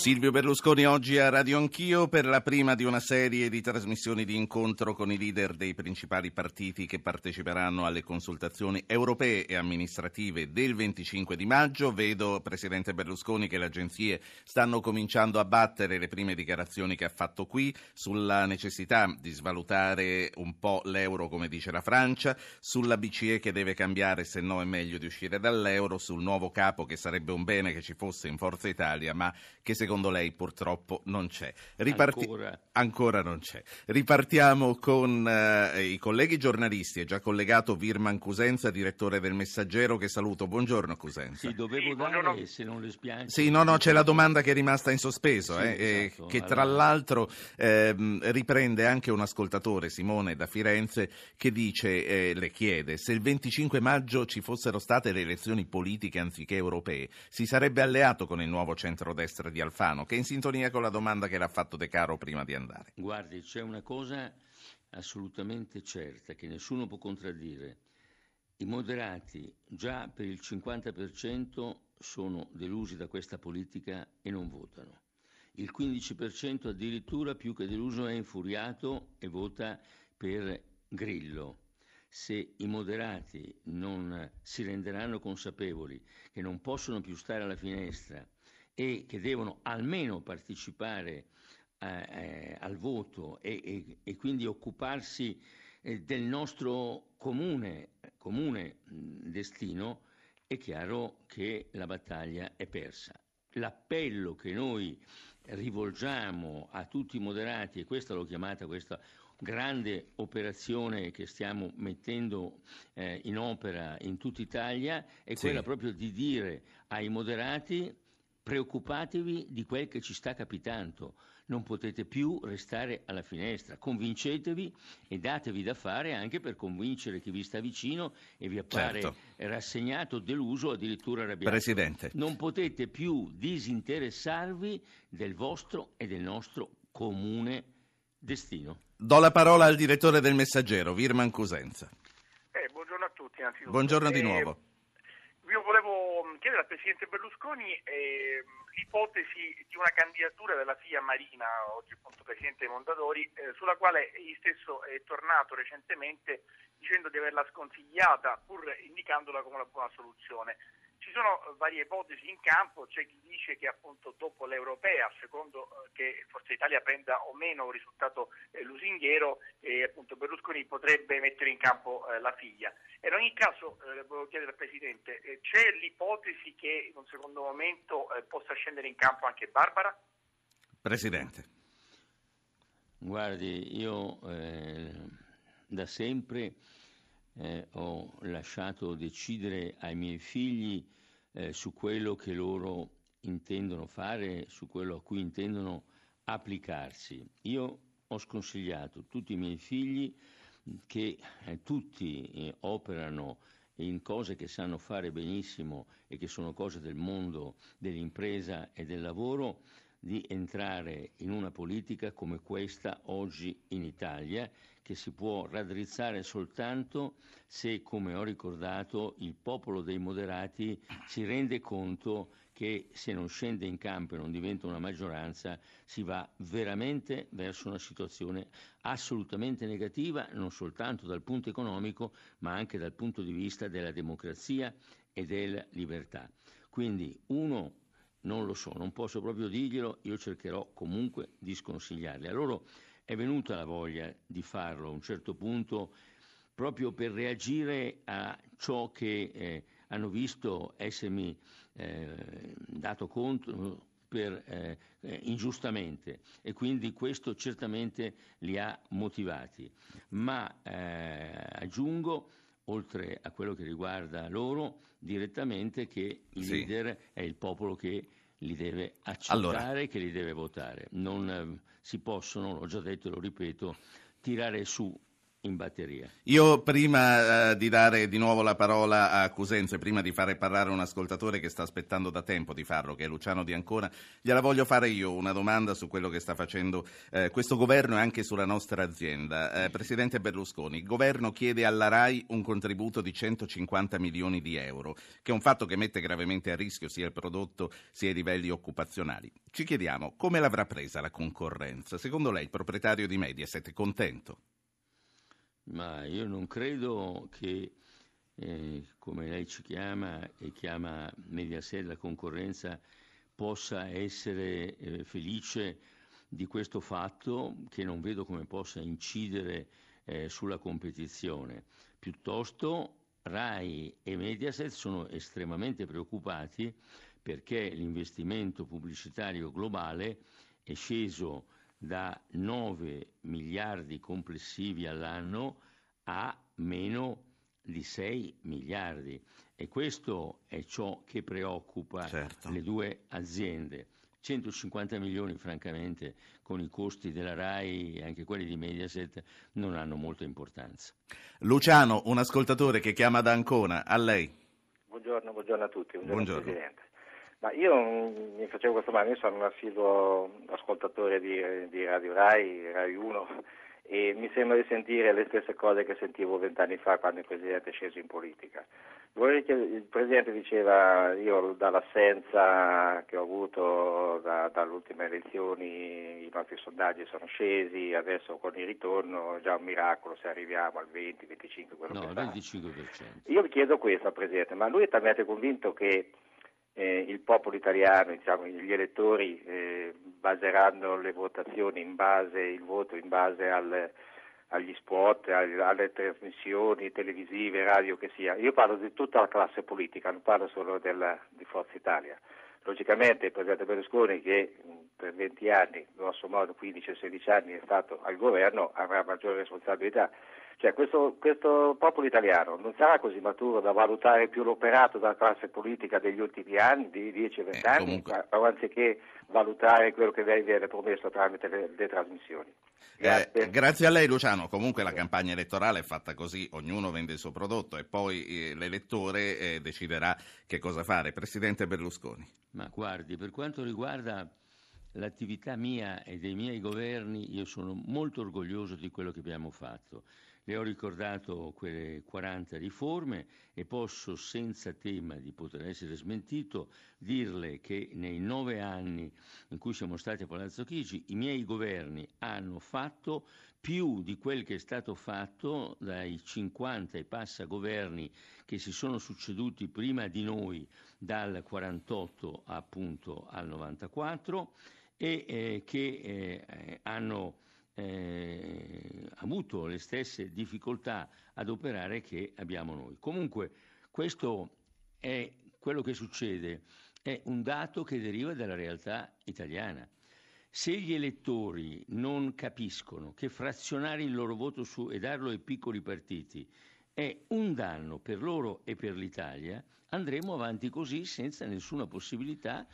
Silvio Berlusconi oggi a Radio Anch'io per la prima di una serie di trasmissioni di incontro con i leader dei principali partiti che parteciperanno alle consultazioni europee e amministrative del 25 di maggio. Vedo, Presidente Berlusconi, che le agenzie stanno cominciando a battere le prime dichiarazioni che ha fatto qui sulla necessità di svalutare un po' l'euro, come dice la Francia, sulla BCE che deve cambiare, se no è meglio di uscire dall'euro, sul nuovo capo che sarebbe un bene che ci fosse in Forza Italia, ma che secondo secondo lei purtroppo non c'è. Riparti- ancora. ancora. non c'è. Ripartiamo con eh, i colleghi giornalisti. È già collegato Virman Cusenza, direttore del Messaggero, che saluto. Buongiorno Cusenza. Sì, dovevo dare, se non le spiace. Sì, no, no, c'è la domanda che è rimasta in sospeso, sì, eh, esatto. che tra allora... l'altro eh, riprende anche un ascoltatore, Simone da Firenze, che dice, eh, le chiede, se il 25 maggio ci fossero state le elezioni politiche anziché europee, si sarebbe alleato con il nuovo centrodestra di Alfano? Alfano, che è in sintonia con la domanda che l'ha fatto De Caro prima di andare. Guardi, c'è una cosa assolutamente certa che nessuno può contraddire. I moderati già per il 50% sono delusi da questa politica e non votano. Il 15% addirittura più che deluso è infuriato e vota per Grillo. Se i moderati non si renderanno consapevoli che non possono più stare alla finestra e che devono almeno partecipare eh, eh, al voto e, e, e, quindi occuparsi eh, del nostro comune, comune destino, è chiaro che la battaglia è persa. L'appello che noi rivolgiamo a tutti i moderati, e questa l'ho chiamata questa grande operazione che stiamo mettendo eh, in opera in tutta Italia, è sì. quella proprio di dire ai moderati Preoccupatevi di quel che ci sta capitando, non potete più restare alla finestra, convincetevi e datevi da fare anche per convincere chi vi sta vicino e vi appare certo. rassegnato, deluso, addirittura arrabbiato. Presidente. Non potete più disinteressarvi del vostro e del nostro comune destino. Do la parola al direttore del Messaggero, Virman Cusenza. Eh, buongiorno a tutti. Buongiorno di eh, nuovo. Io volevo chiedere al Presidente Berlusconi eh, l'ipotesi di una candidatura della FIA Marina, oggi appunto Presidente Mondadori, eh, sulla quale egli stesso è tornato recentemente dicendo di averla sconsigliata pur indicandola come una buona soluzione. Ci sono varie ipotesi in campo, c'è chi dice che appunto dopo l'europea, a secondo eh, che Forza Italia prenda o meno un risultato eh, lusinghiero, eh, appunto Berlusconi potrebbe mettere in campo eh, la figlia. E in ogni caso, eh, volevo chiedere al Presidente, eh, c'è l'ipotesi che in un secondo momento eh, possa scendere in campo anche Barbara? Presidente. Guardi, io da sempre eh, ho lasciato decidere ai miei figli eh, su quello che loro intendono fare, su quello a cui intendono applicarsi. Io ho sconsigliato tutti i miei figli che eh, tutti eh, operano in cose che sanno fare benissimo e che sono cose del mondo dell'impresa e del lavoro, di entrare in una politica come questa oggi in Italia, che si può raddrizzare soltanto se, come ho ricordato, il popolo dei moderati si rende conto che se non scende in campo e non diventa una maggioranza si va veramente verso una situazione assolutamente negativa, non soltanto dal punto economico, ma anche dal punto di vista della democrazia e della libertà. Quindi uno non lo so, non posso proprio dirglielo, io cercherò comunque di sconsigliarli. A è venuta la voglia di farlo a un certo punto proprio per reagire a ciò che eh, hanno visto essermi eh, dato conto per, eh, eh ingiustamente e quindi questo certamente li ha motivati. Ma eh, aggiungo oltre a quello che riguarda loro, direttamente che il sì. leader è il popolo che li deve accettare, allora. che li deve votare. Non eh, si possono, l'ho già detto e lo ripeto, tirare su in batteria. Io prima eh, di dare di nuovo la parola a Cusenzo e prima di fare parlare un ascoltatore che sta aspettando da tempo di farlo, che è Luciano Di Ancona, gliela voglio fare io una domanda su quello che sta facendo eh, questo governo e anche sulla nostra azienda. Eh, Presidente Berlusconi, il governo chiede alla RAI un contributo di 150 milioni di euro, che è un fatto che mette gravemente a rischio sia il prodotto sia i livelli occupazionali. Ci chiediamo come l'avrà presa la concorrenza. Secondo lei il proprietario di Mediaset è contento? Ma io non credo che, eh, come lei ci chiama e chiama Mediaset la concorrenza, possa essere eh, felice di questo fatto che non vedo come possa incidere eh, sulla competizione. Piuttosto RAI e Mediaset sono estremamente preoccupati perché l'investimento pubblicitario globale è sceso da 9 miliardi complessivi all'anno a meno di 6 miliardi e questo è ciò che preoccupa certo. le due aziende. 150 milioni francamente con i costi della RAI e anche quelli di Mediaset non hanno molta importanza. Luciano, un ascoltatore che chiama da Ancona, a lei. Buongiorno, buongiorno a tutti, buongiorno, buongiorno. Presidente. Ma io mi facevo questo male, io sono un assiduo ascoltatore di, di, Radio Rai, Rai 1 e mi sembra di sentire le stesse cose che sentivo vent'anni fa quando il Presidente è sceso in politica. Il Presidente diceva io dall'assenza che ho avuto da, dalle ultime elezioni i nostri sondaggi sono scesi, adesso con il ritorno è già un miracolo se arriviamo al 20-25 quello no, che 25%. Io vi chiedo questo al Presidente, ma lui è talmente convinto che eh, il popolo italiano, diciamo, gli elettori eh, baseranno le votazioni in base, il voto in base al, agli spot, alle, alle, trasmissioni televisive, radio che sia. Io parlo di tutta la classe politica, non parlo solo della, di Forza Italia. Logicamente il Presidente Berlusconi che per 20 anni, grosso modo 15-16 anni è stato al governo, avrà maggiore responsabilità cioè questo, questo, popolo italiano non sarà così maturo da valutare più l'operato della classe politica degli ultimi anni, di 10-20 eh, anni, comunque... anziché valutare quello che viene promesso tramite le, le trasmissioni. Grazie. Eh, grazie. a lei Luciano, comunque la campagna elettorale è fatta così, ognuno vende il suo prodotto e poi eh, l'elettore eh, deciderà che cosa fare. Presidente Berlusconi. Ma guardi, per quanto riguarda l'attività mia e dei miei governi, io sono molto orgoglioso di quello che abbiamo fatto. Le ho ricordato quelle 40 riforme e posso, senza tema di poter essere smentito, dirle che nei nove anni in cui siamo stati a Palazzo Chigi i miei governi hanno fatto più di quel che è stato fatto dai 50 e passa governi che si sono succeduti prima di noi dal 48 appunto al 94 e eh, che eh, hanno eh, avuto le stesse difficoltà ad operare che abbiamo noi. Comunque questo è quello che succede, è un dato che deriva dalla realtà italiana. Se gli elettori non capiscono che frazionare il loro voto su e darlo ai piccoli partiti è un danno per loro e per l'Italia, andremo avanti così senza nessuna possibilità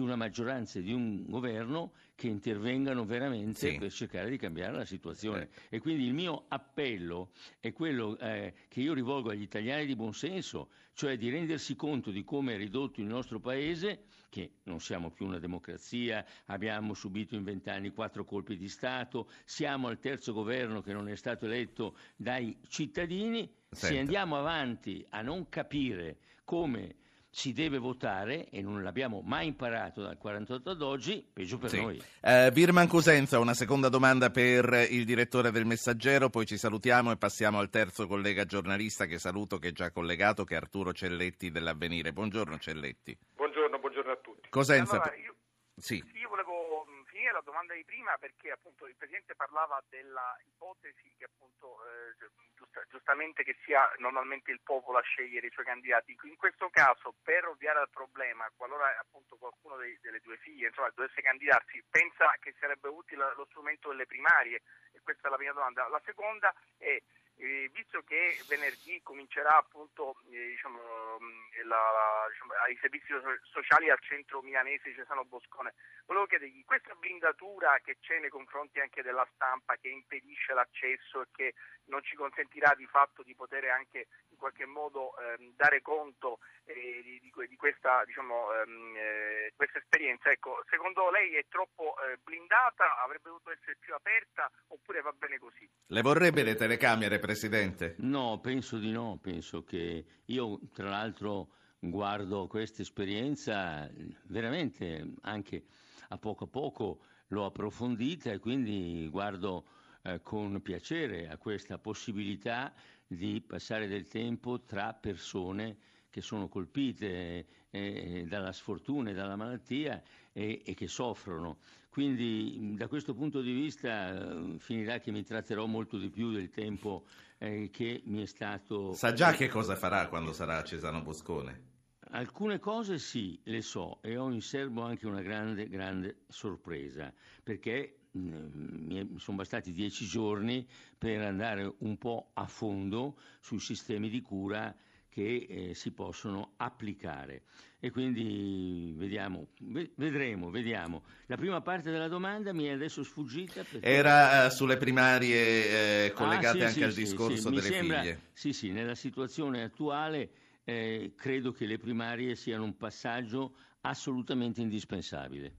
una maggioranza e di un governo che intervengano veramente sì. per cercare di cambiare la situazione. Eh. E quindi il mio appello è quello eh, che io rivolgo agli italiani di buonsenso, cioè di rendersi conto di come è ridotto il nostro Paese, che non siamo più una democrazia, abbiamo subito in vent'anni quattro colpi di Stato, siamo al terzo governo che non è stato eletto dai cittadini, Senta. se andiamo avanti a non capire come si deve votare e non l'abbiamo mai imparato dal 48 ad oggi, peggio per sì. noi. Uh, Birman Cosenza, una seconda domanda per il direttore del Messaggero, poi ci salutiamo e passiamo al terzo collega giornalista che saluto, che è già collegato, che è Arturo Celletti dell'Avvenire. Buongiorno Celletti. Buongiorno, buongiorno a tutti. Cosenza, allora, io, sì. io volevo finire la domanda di prima perché appunto il Presidente parlava della ipotesi che appunto eh, giusta, giustamente che sia normalmente il popolo a scegliere i suoi candidati. In questo caso, per ovviare al problema, qualora appunto qualcuno dei, delle due figlie insomma, dovesse candidarsi, pensa che sarebbe utile lo strumento delle primarie? E questa è la prima domanda. La seconda è eh, visto che venerdì comincerà appunto eh, diciamo, mm, la, diciamo, ai servizi sociali al centro milanese Cesano Boscone, volevo chiedergli questa blindatura che c'è nei confronti anche della stampa che impedisce l'accesso e che non ci consentirà di fatto di poter anche in qualche modo ehm, dare conto eh, di, di, di, questa, diciamo, ehm, eh, questa, esperienza, ecco, secondo lei è troppo eh, blindata, avrebbe dovuto essere più aperta oppure va bene così? Le vorrebbe le telecamere, Presidente? No, penso di no, penso che io tra l'altro guardo questa esperienza veramente anche a poco a poco l'ho approfondita e quindi guardo eh, con piacere a questa possibilità di passare del tempo tra persone che sono colpite eh, dalla sfortuna e dalla malattia e, e, che soffrono. Quindi da questo punto di vista eh, finirà che mi tratterò molto di più del tempo eh, che mi è stato... Sa già che cosa farà quando sarà a Cesano Boscone? Alcune cose sì, le so e ho in serbo anche una grande, grande sorpresa, perché mi sono bastati dieci giorni per andare un po' a fondo sui sistemi di cura che eh, si possono applicare. E quindi vediamo, vedremo, vediamo. La prima parte della domanda mi è adesso sfuggita. Perché... Era uh, sulle primarie eh, collegate ah, sì, anche sì, al discorso sì, delle sembra, figlie. Sì, sì, nella situazione attuale eh, credo che le primarie siano un passaggio assolutamente indispensabile.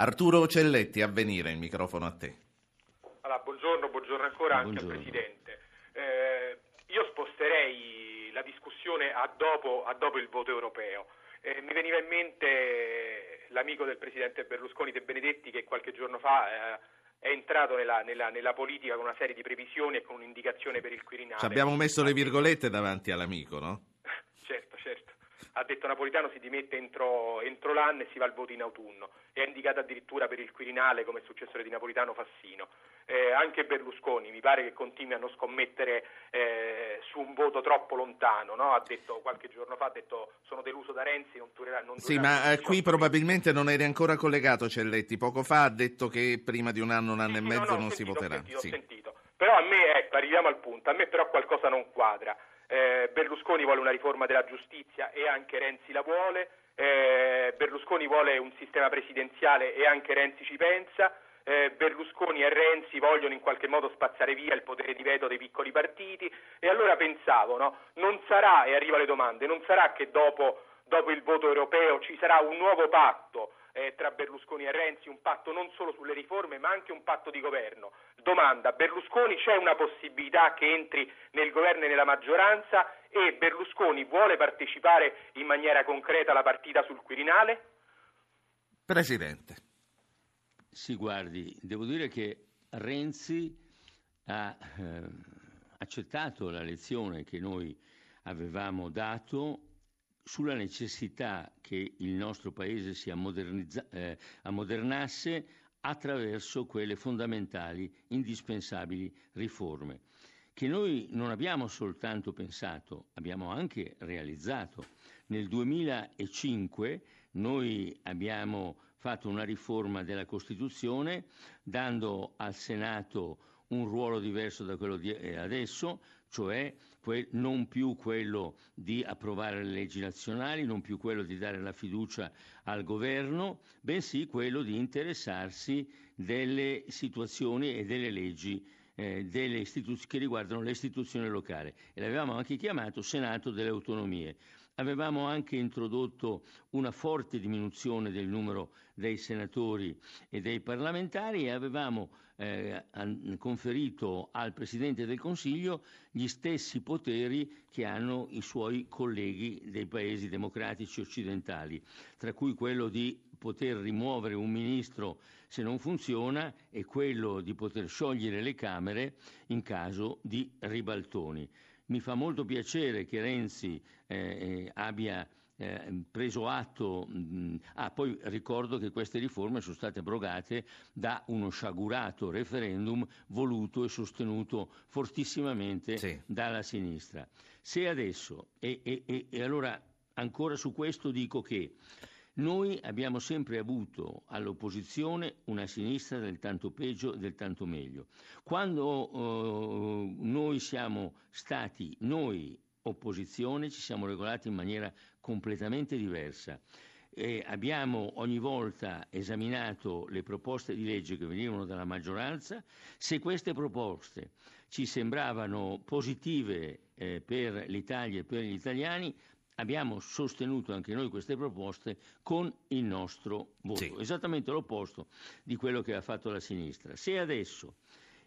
Arturo Celletti, a venire, il microfono a te. Allora, buongiorno, buongiorno ancora buongiorno. anche al Presidente. Eh, io sposterei la discussione a dopo, a dopo il voto europeo. Eh, mi veniva in mente l'amico del Presidente Berlusconi De Benedetti che qualche giorno fa eh, è entrato nella, nella, nella, politica con una serie di previsioni e con un'indicazione per il Quirinale. Ci abbiamo messo le virgolette davanti all'amico, no? ha detto Napolitano si dimette entro, entro, l'anno e si va al voto in autunno e ha indicato addirittura per il Quirinale come successore di Napolitano Fassino. Eh, anche Berlusconi mi pare che continui a non scommettere eh, su un voto troppo lontano, no? ha detto qualche giorno fa, ha detto sono deluso da Renzi, non durerà. Non sì, ma eh, qui probabilmente non eri ancora collegato Celletti, poco fa ha detto che prima di un anno, un anno sì, e mezzo no, no, non sentito, si voterà. Ho sentito, sì. ho sentito. Però a me, ecco, arriviamo al punto, a me però qualcosa non quadra eh, Berlusconi vuole una riforma della giustizia e anche Renzi la vuole, eh, Berlusconi vuole un sistema presidenziale e anche Renzi ci pensa, eh, Berlusconi e Renzi vogliono in qualche modo spazzare via il potere di veto dei piccoli partiti. E allora pensavo, no, non sarà, e arriva le domande, non sarà che dopo, dopo il voto europeo ci sarà un nuovo patto eh, tra Berlusconi e Renzi, un patto non solo sulle riforme ma anche un patto di governo. Domanda, Berlusconi c'è una possibilità che entri nel governo e nella maggioranza e Berlusconi vuole partecipare in maniera concreta alla partita sul Quirinale? Presidente. Sì, guardi, devo dire che Renzi ha eh, accettato la lezione che noi avevamo dato sulla necessità che il nostro Paese si eh, ammodernasse attraverso quelle fondamentali, indispensabili riforme, che noi non abbiamo soltanto pensato, abbiamo anche realizzato. Nel 2005 noi abbiamo fatto una riforma della Costituzione dando al Senato un ruolo diverso da quello di eh, adesso, cioè non più quello di approvare le leggi nazionali, non più quello di dare la fiducia al governo, bensì quello di interessarsi delle situazioni e delle leggi eh, delle istituz- che riguardano le istituzioni locali e l'avevamo anche chiamato Senato delle autonomie. Avevamo anche introdotto una forte diminuzione del numero dei senatori e dei parlamentari e avevamo eh, conferito al Presidente del Consiglio gli stessi poteri che hanno i suoi colleghi dei paesi democratici occidentali, tra cui quello di poter rimuovere un ministro se non funziona e quello di poter sciogliere le Camere in caso di ribaltoni. Mi fa molto piacere che Renzi eh, eh abbia eh, preso atto, mh, ah, poi ricordo che queste riforme sono state abrogate da uno sciagurato referendum voluto e sostenuto fortissimamente sì. dalla sinistra. Se adesso, e, e, e allora ancora su questo dico che Noi abbiamo sempre avuto all'opposizione una sinistra del tanto peggio e del tanto meglio. Quando eh, noi siamo stati, noi opposizione, ci siamo regolati in maniera completamente diversa. E abbiamo ogni volta esaminato le proposte di legge che venivano dalla maggioranza, se queste proposte ci sembravano positive eh, per l'Italia e per gli italiani, abbiamo sostenuto anche noi queste proposte con il nostro voto, sì. esattamente l'opposto di quello che ha fatto la sinistra. Se adesso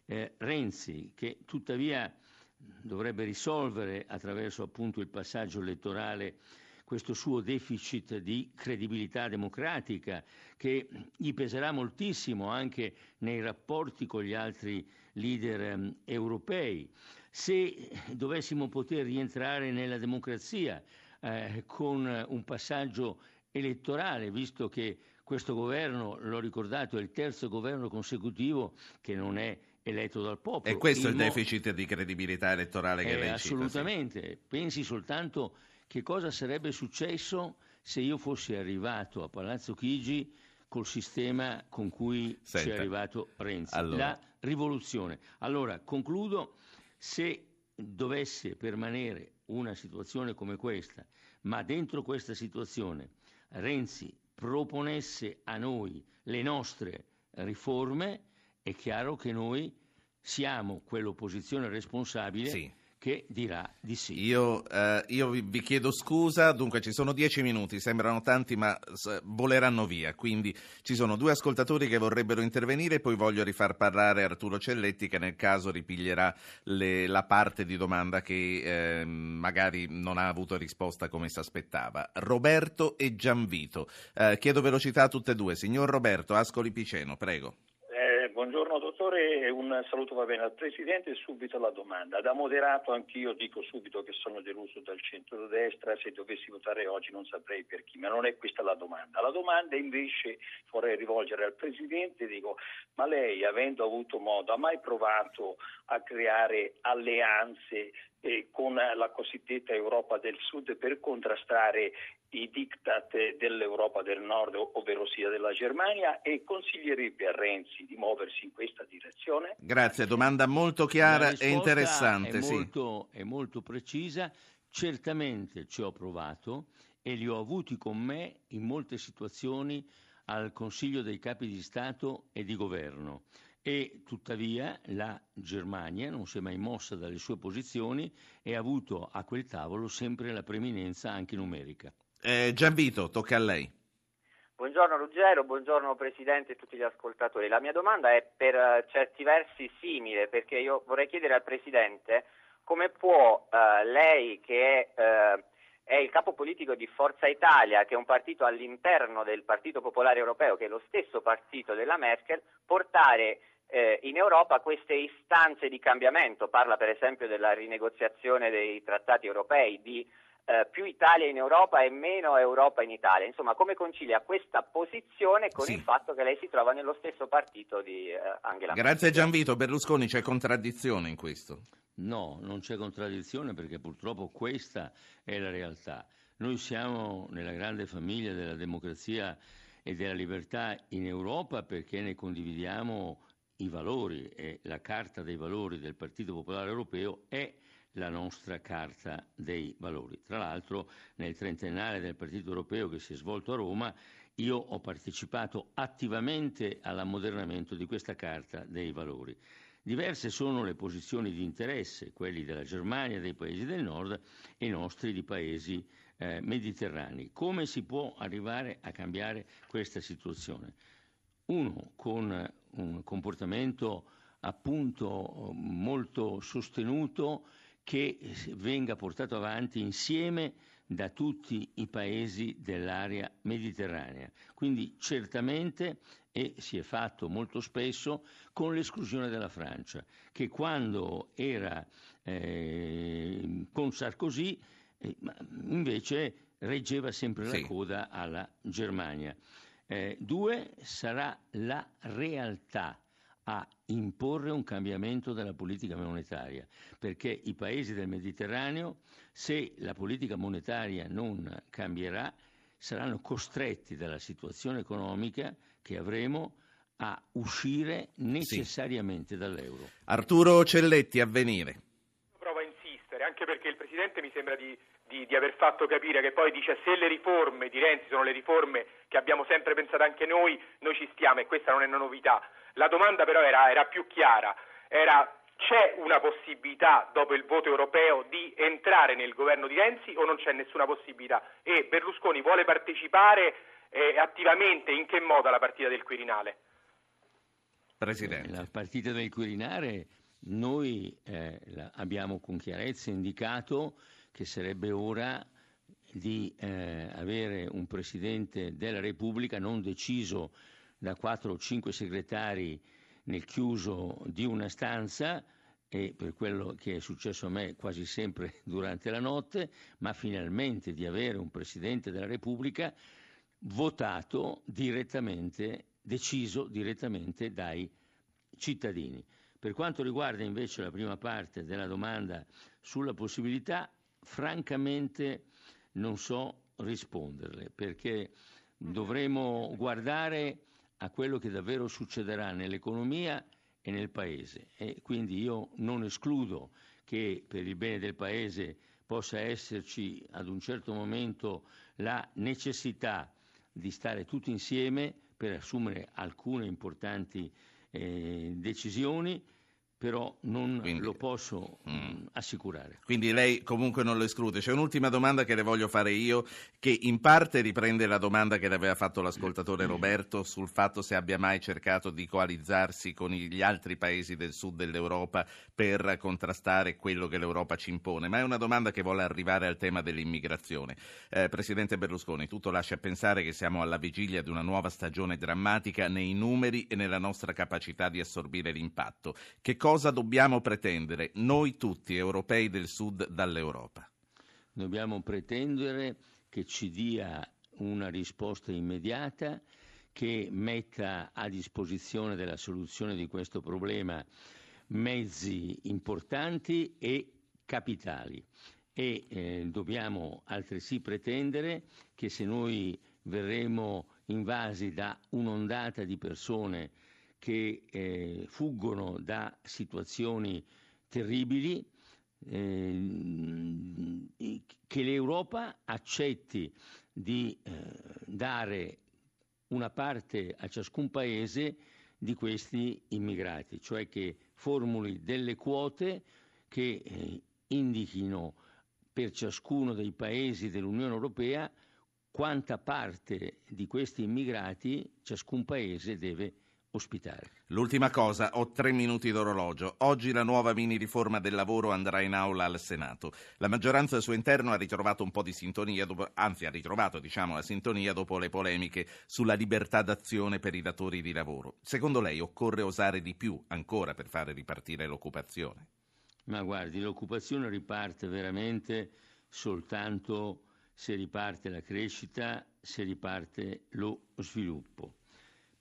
eh, Renzi, che tuttavia dovrebbe risolvere attraverso appunto il passaggio elettorale questo suo deficit di credibilità democratica che gli peserà moltissimo anche nei rapporti con gli altri leader um, europei. Se dovessimo poter rientrare nella democrazia eh, con un passaggio elettorale, visto che questo governo, l'ho ricordato, è il terzo governo consecutivo che non è eletto dal popolo. E questo è il deficit di credibilità elettorale che eh, lei Assolutamente. Cita, sì. Pensi soltanto che cosa sarebbe successo se io fossi arrivato a Palazzo Chigi col sistema con cui Senta. ci è arrivato Renzi. Allora. La rivoluzione. Allora, concludo, se dovesse permanere una situazione come questa, ma dentro questa situazione Renzi proponesse a noi le nostre riforme, è chiaro che noi siamo quell'opposizione responsabile sì che dirà di sì. Io, eh, io vi, chiedo scusa, dunque ci sono dieci minuti, sembrano tanti ma voleranno via, quindi ci sono due ascoltatori che vorrebbero intervenire e poi voglio rifar parlare Arturo Celletti che nel caso ripiglierà le, la parte di domanda che eh, magari non ha avuto risposta come si aspettava. Roberto e Gianvito, eh, chiedo velocità a tutte e due. Signor Roberto, Ascoli Piceno, prego. Dottore, un saluto va bene al Presidente e subito la domanda. Da moderato anch'io dico subito che sono deluso dal centro-destra, se dovessi votare oggi non saprei per chi, ma non è questa la domanda. La domanda invece vorrei rivolgere al Presidente, dico, ma lei avendo avuto modo ha mai provato a creare alleanze eh, con la cosiddetta Europa del Sud per contrastare i diktat dell'Europa del Nord, ovvero sia della Germania, e consiglierebbe a Renzi di muoversi in questa direzione? Grazie, domanda molto chiara e interessante. È, sì. molto, è molto precisa, certamente ci ho provato e li ho avuti con me in molte situazioni al Consiglio dei capi di Stato e di Governo e tuttavia la Germania non si è mai mossa dalle sue posizioni e ha avuto a quel tavolo sempre la preminenza anche numerica. Eh, Gianvito, tocca a lei. Buongiorno Ruggero, buongiorno Presidente e tutti gli ascoltatori. La mia domanda è per uh, certi versi simile perché io vorrei chiedere al Presidente come può uh, lei che è, uh, è, il capo politico di Forza Italia, che è un partito all'interno del Partito Popolare Europeo, che è lo stesso partito della Merkel, portare eh, in Europa queste istanze di cambiamento, parla per esempio della rinegoziazione dei trattati europei, di eh, più Italia in Europa e meno Europa in Italia. Insomma, come concilia questa posizione con sì. il fatto che lei si trova nello stesso partito di eh, Angela Merkel? Grazie Gianvito, Berlusconi c'è contraddizione in questo? No, non c'è contraddizione perché purtroppo questa è la realtà. Noi siamo nella grande famiglia della democrazia e della libertà in Europa perché ne condividiamo i valori e la Carta dei valori del Partito Popolare Europeo è la nostra Carta dei valori. Tra l'altro nel trentennale del Partito Europeo che si è svolto a Roma io ho partecipato attivamente all'ammodernamento di questa Carta dei valori. Diverse sono le posizioni di interesse, quelli della Germania, dei paesi del nord e i nostri di paesi eh, mediterranei. Come si può arrivare a cambiare questa situazione? Uno, con un comportamento appunto molto sostenuto che venga portato avanti insieme da tutti i paesi dell'area mediterranea. Quindi certamente, e si è fatto molto spesso, con l'esclusione della Francia, che quando era eh, con Sarkozy eh, invece reggeva sempre sì. la coda alla Germania. Eh, due, sarà la realtà a imporre un cambiamento della politica monetaria, perché i paesi del Mediterraneo, se la politica monetaria non cambierà, saranno costretti dalla situazione economica che avremo a uscire necessariamente sì. dall'euro. Arturo Celletti, avvenire. Provo a insistere, anche perché il Presidente mi sembra di, di, di, aver fatto capire che poi dice se le riforme di Renzi sono le riforme che abbiamo sempre pensato anche noi, noi ci stiamo e questa non è una novità. La domanda però era, era più chiara, era c'è una possibilità dopo il voto europeo di entrare nel governo di Renzi o non c'è nessuna possibilità? E Berlusconi vuole partecipare eh, attivamente in che modo alla partita del Quirinale? Presidente. La partita del Quirinale noi eh, abbiamo con chiarezza indicato che sarebbe ora di eh, avere un Presidente della Repubblica non deciso da quattro o cinque segretari nel chiuso di una stanza e per quello che è successo a me quasi sempre durante la notte, ma finalmente di avere un Presidente della Repubblica votato direttamente, deciso direttamente dai cittadini. Per quanto riguarda invece la prima parte della domanda sulla possibilità, francamente non so risponderle perché dovremo guardare a quello che davvero succederà nell'economia e nel Paese. E quindi io non escludo che per il bene del Paese possa esserci ad un certo momento la necessità di stare tutti insieme per assumere alcune importanti eh, decisioni però non quindi, lo posso mm. mm. assicurare. Quindi lei comunque non lo esclude. C'è un'ultima domanda che le voglio fare io, che in parte riprende la domanda che le aveva fatto l'ascoltatore Roberto sul fatto se abbia mai cercato di coalizzarsi con gli altri paesi del sud dell'Europa per contrastare quello che l'Europa ci impone, ma è una domanda che vuole arrivare al tema dell'immigrazione. Eh, Presidente Berlusconi, tutto lascia pensare che siamo alla vigilia di una nuova stagione drammatica nei numeri e nella nostra capacità di assorbire l'impatto. Che cosa cosa dobbiamo pretendere noi tutti europei del Sud dall'Europa? Dobbiamo pretendere che ci dia una risposta immediata che metta a disposizione della soluzione di questo problema mezzi importanti e capitali e eh, dobbiamo altresì pretendere che se noi verremo invasi da un'ondata di persone che eh, fuggono da situazioni terribili, eh, che l'Europa accetti di eh, dare una parte a ciascun paese di questi immigrati, cioè che formuli delle quote che eh, indichino per ciascuno dei paesi dell'Unione Europea quanta parte di questi immigrati ciascun paese deve ospitare. L'ultima cosa, ho tre minuti d'orologio. Oggi la nuova mini riforma del lavoro andrà in aula al Senato. La maggioranza al suo interno ha ritrovato un po' di sintonia, dopo, anzi ha ritrovato diciamo, la sintonia dopo le polemiche sulla libertà d'azione per i datori di lavoro. Secondo lei occorre osare di più ancora per fare ripartire l'occupazione? Ma guardi, l'occupazione riparte veramente soltanto se riparte la crescita, se riparte lo sviluppo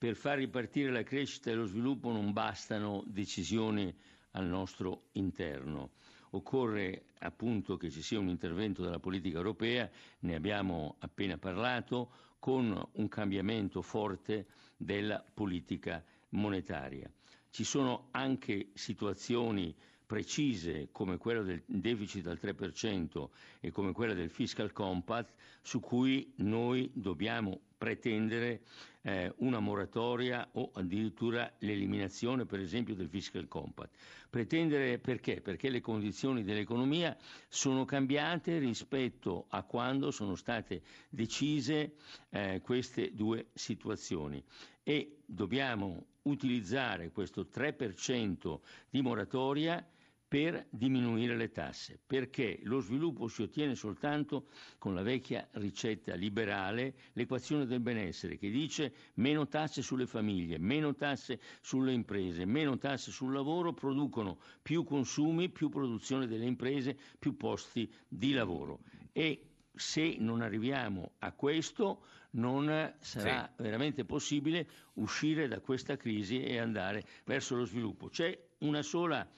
per far ripartire la crescita e lo sviluppo non bastano decisioni al nostro interno. Occorre appunto che ci sia un intervento della politica europea, ne abbiamo appena parlato, con un cambiamento forte della politica monetaria. Ci sono anche situazioni precise come quella del deficit al 3% e come quella del fiscal compact su cui noi dobbiamo pretendere eh, una moratoria o addirittura l'eliminazione per esempio del fiscal compact. Pretendere perché? Perché le condizioni dell'economia sono cambiate rispetto a quando sono state decise eh, queste due situazioni e dobbiamo utilizzare questo 3% di moratoria per diminuire le tasse, perché lo sviluppo si ottiene soltanto con la vecchia ricetta liberale, l'equazione del benessere, che dice meno tasse sulle famiglie, meno tasse sulle imprese, meno tasse sul lavoro producono più consumi, più produzione delle imprese, più posti di lavoro. E se non arriviamo a questo non sarà sì. veramente possibile uscire da questa crisi e andare verso lo sviluppo. C'è una sola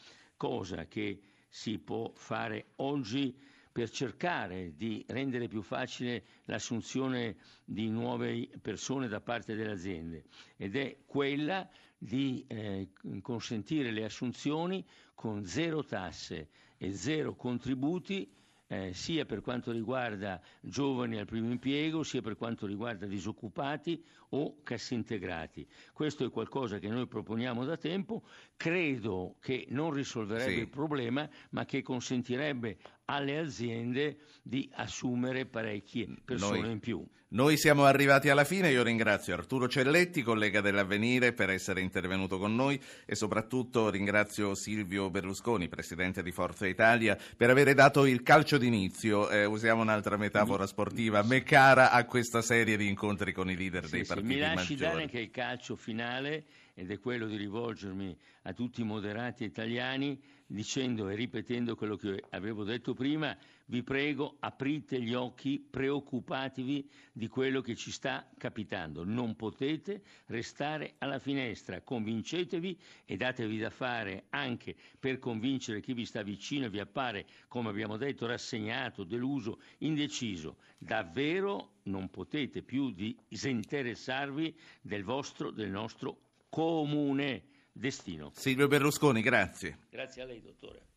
cosa che si può fare oggi per cercare di rendere più facile l'assunzione di nuove persone da parte delle aziende. Ed è quella di eh, consentire le assunzioni con zero tasse e zero contributi eh, sia per quanto riguarda giovani al primo impiego, sia per quanto riguarda disoccupati o cassintegrati. Questo è qualcosa che noi proponiamo da tempo, credo che non risolverebbe sì. il problema, ma che consentirebbe alle aziende di assumere parecchie persone noi, in più. Noi siamo arrivati alla fine, io ringrazio Arturo Celletti, collega dell'Avvenire, per essere intervenuto con noi e soprattutto ringrazio Silvio Berlusconi, presidente di Forza Italia, per aver dato il calcio d'inizio, eh, usiamo un'altra metafora sportiva, me cara a questa serie di incontri con i leader sì, dei sì, partiti Mi lasci maggiori. dare anche il calcio finale ed è quello di rivolgermi a tutti i moderati italiani dicendo e ripetendo quello che avevo detto prima, vi prego aprite gli occhi, preoccupatevi di quello che ci sta capitando, non potete restare alla finestra, convincetevi e datevi da fare anche per convincere chi vi sta vicino e vi appare, come abbiamo detto, rassegnato, deluso, indeciso. Davvero non potete più disinteressarvi del vostro, del nostro comune destino. Silvio Berlusconi, grazie. Grazie a lei, dottore.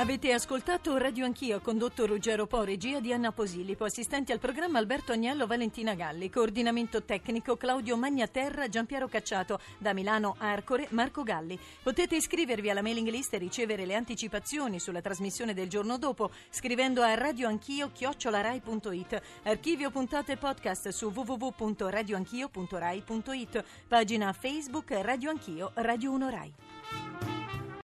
Avete ascoltato Radio Anch'io, condotto Ruggero Po, regia di Anna Posillipo, assistenti al programma Alberto Agnello, Valentina Galli, coordinamento tecnico Claudio Magnaterra, Giampiero Cacciato, da Milano Arcore, Marco Galli. Potete iscrivervi alla mailing list e ricevere le anticipazioni sulla trasmissione del giorno dopo scrivendo a radioanchio-rai.it, archivio puntate podcast su www.radioanchio.rai.it, pagina Facebook Radio Anch'io, Radio 1 Rai.